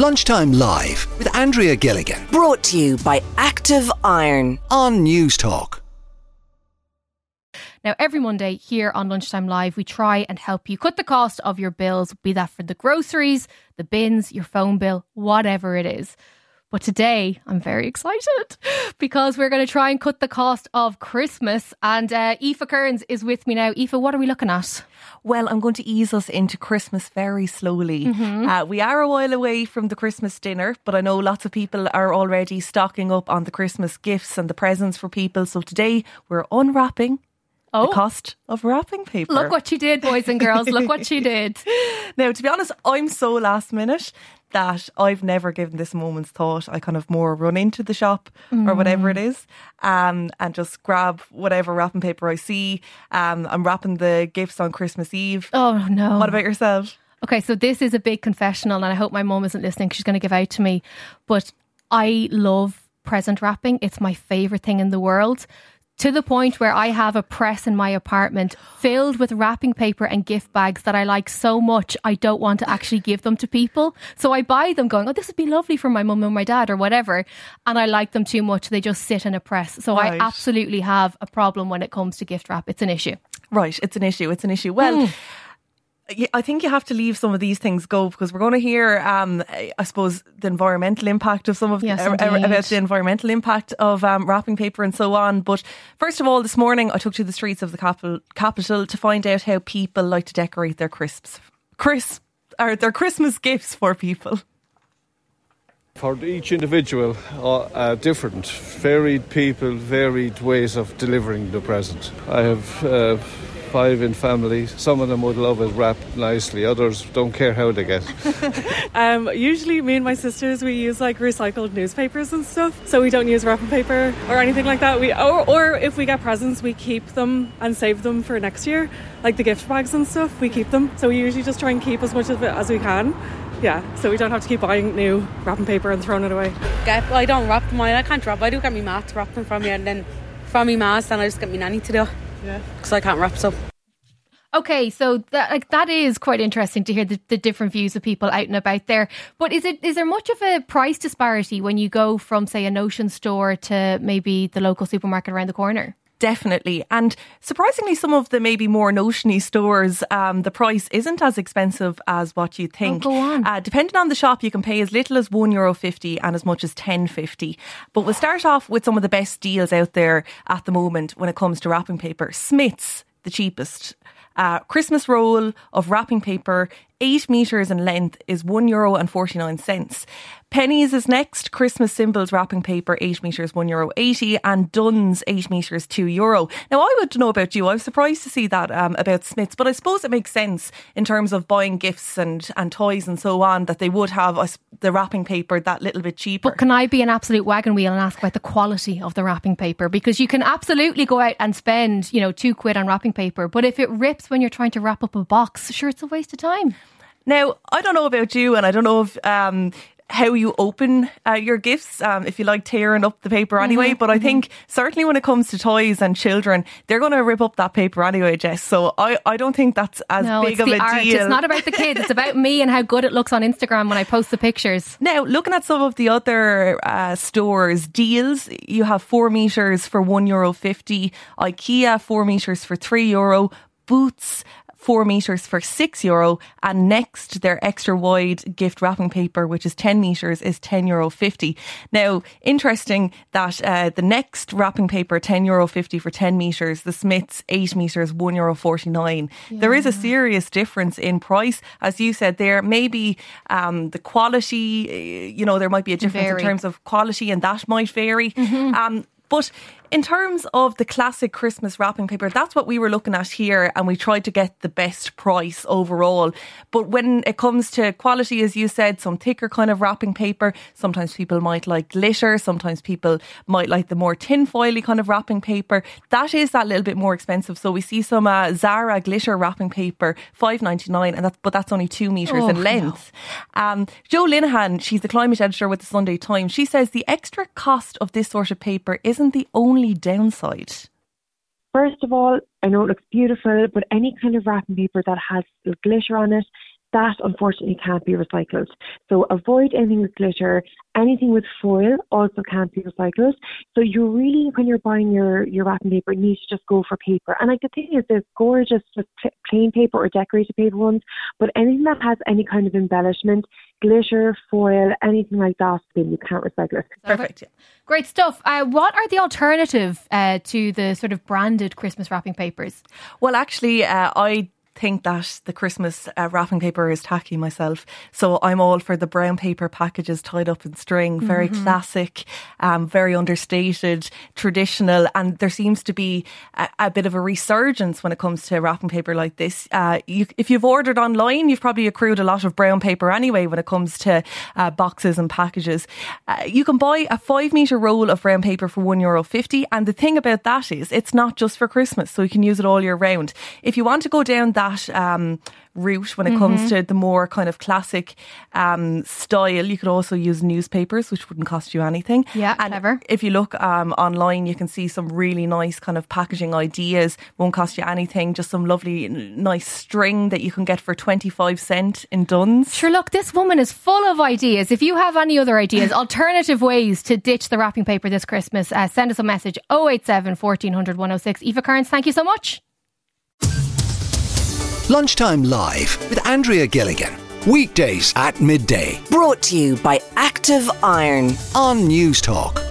Lunchtime Live with Andrea Gilligan Brought to you by Active Iron. on Newstalk. Now, every Monday here on Lunchtime Live, we try and help you cut the cost of your bills, be that for the groceries, the bins, your phone bill, whatever it is. But today, I'm very excited because we're going to try and cut the cost of Christmas. And uh, Aoife Kearns is with me now. Aoife, what are we looking at? Well, I'm going to ease us into Christmas very slowly. Mm-hmm. Uh, we are a while away from the Christmas dinner, but I know lots of people are already stocking up on the Christmas gifts and the presents for people. So today we're unwrapping Oh. the cost of wrapping paper. Look what she did, boys and girls. Look what she did. Now, to be honest, I'm so last minute that I've never given this moment's thought. I kind of more run into the shop or whatever Mm. it is um, and just grab whatever wrapping paper I see. Um, I'm wrapping the gifts on Christmas Eve. Oh, no. What about yourself? Okay, so this is a big confessional, and I hope my mum isn't listening she's going to give out to me. But I love present wrapping, it's my favourite thing in the world. To the point where I have a press in my apartment filled with wrapping paper and gift bags that I like so much, I don't want to actually give them to people. So I buy them going, oh, this would be lovely for my mum and my dad or whatever. And I like them too much. They just sit in a press. So I absolutely have a problem when it comes to gift wrap. It's an issue. Right, it's an issue. It's an issue. Well, Hmm. Y- I think you have to leave some of these things go because we're going to hear, um, I suppose, the environmental impact of some of Yes, uh, uh, about the environmental impact of um, wrapping paper and so on. But first of all, this morning I took to the streets of the capital, capital to find out how people like to decorate their crisps, crisp, or their Christmas gifts for people. For each individual, uh, uh, different, varied people, varied ways of delivering the present. I have uh, five in family. Some of them would love it wrapped nicely. Others don't care how they get. Um, usually, me and my sisters we use like recycled newspapers and stuff, so we don't use wrapping paper or anything like that. We or, or if we get presents, we keep them and save them for next year, like the gift bags and stuff. We keep them, so we usually just try and keep as much of it as we can. Yeah, so we don't have to keep buying new wrapping paper and throwing it away. get. Well, I don't wrap mine. I can't wrap. I do get my mat to wrap them from me, and then from me mass, then I just get my nanny to do. It. Yeah. Because I can't wrap so. Okay, so that like that is quite interesting to hear the, the different views of people out and about there. But is it is there much of a price disparity when you go from say a Notion store to maybe the local supermarket around the corner? Definitely. And surprisingly, some of the maybe more notiony stores, um, the price isn't as expensive as what you think. go on. Uh, depending on the shop, you can pay as little as one euro fifty and as much as ten fifty. But we'll start off with some of the best deals out there at the moment when it comes to wrapping paper. Smyths, the cheapest. Uh, Christmas roll of wrapping paper, eight meters in length, is one euro and forty nine cents. Penneys is next. Christmas symbols wrapping paper, eight meters, one euro eighty, and Dunnes eight meters, two euro. Now, I would know about you. I was surprised to see that um, about Smyths, but I suppose it makes sense in terms of buying gifts and and toys and so on that they would have us the wrapping paper that little bit cheaper. But can I be an absolute wagon wheel and ask about the quality of the wrapping paper? Because you can absolutely go out and spend, you know, two quid on wrapping paper, but if it rips when you're trying to wrap up a box, sure, it's a waste of time. Now, I don't know about you, and I don't know if um, how you open uh, your gifts, um, if you like tearing up the paper Mm-hmm, anyway. But I think certainly when it comes to toys and children, they're going to rip up that paper anyway, Jess. So I, I don't think that's as No, big of a art. deal. It's not about the kids. It's about me and how good it looks on Instagram when I post the pictures. Now, looking at some of the other uh, stores deals, you have four meters for one euro fifty, IKEA four meters for three euro, Boots four meters for six euro, and next their extra wide gift wrapping paper, which is ten meters, is ten euro fifty. Now, interesting that uh, the next wrapping paper ten euro fifty for ten meters, the Smyths eight meters, one euro forty nine. There is a serious difference in price, as you said there. Maybe um, the quality, uh, you know, there might be a difference Vary. in terms of quality, and that might vary. Um, but in terms of the classic Christmas wrapping paper, that's what we were looking at here, and we tried to get the best price overall. But when it comes to quality, as you said, some thicker kind of wrapping paper, sometimes people might like glitter, sometimes people might like the more tinfoily kind of wrapping paper. That is that little bit more expensive. So we see some uh, Zara glitter wrapping paper, five ninety nine, and that's but that's only two meters Oh, in no. length. Um, Jo Linehan, she's the climate editor with the Sunday Times. She says the extra cost of this sort of paper isn't the only downside. First of all, I know it looks beautiful, but any kind of wrapping paper that has glitter on it that unfortunately can't be recycled. So avoid anything with glitter. Anything with foil also can't be recycled. So you really, when you're buying your, your wrapping paper, need to just go for paper. And like the thing is, there's gorgeous just plain paper or decorated paper ones, but anything that has any kind of embellishment, glitter, foil, anything like that, then you can't recycle it. Perfect. Great stuff. Uh, what are the alternative uh, to the sort of branded Christmas wrapping papers? Well, actually, uh, I think that the Christmas uh, wrapping paper is tacky myself. So I'm all for the brown paper packages tied up in string, very mm-hmm. classic, um, very understated, traditional. And there seems to be a, a, bit of a resurgence when it comes to wrapping paper like this. Uh, you, if you've ordered online, you've probably accrued a lot of brown paper anyway when it comes to uh, boxes and packages. Uh, you can buy a five metre roll of brown paper for €1.50. And the thing about that is it's not just for Christmas, so you can use it all year round. If you want to go down that that um, route when it mm-hmm. comes to the more kind of classic um, style. You could also use newspapers, which wouldn't cost you anything. Yeah, and clever. If you look um, online, you can see some really nice kind of packaging ideas. Won't cost you anything. Just some lovely, nice string that you can get for twenty five cent in Dunnes. Sure, look, this woman is full of ideas. If you have any other ideas, alternative ways to ditch the wrapping paper this Christmas, uh, send us a message 087 1400 106. Aoife Kearns, thank you so much. Lunchtime Live with Andrea Gilligan. Weekdays at midday. Brought to you by Active Iron on Newstalk.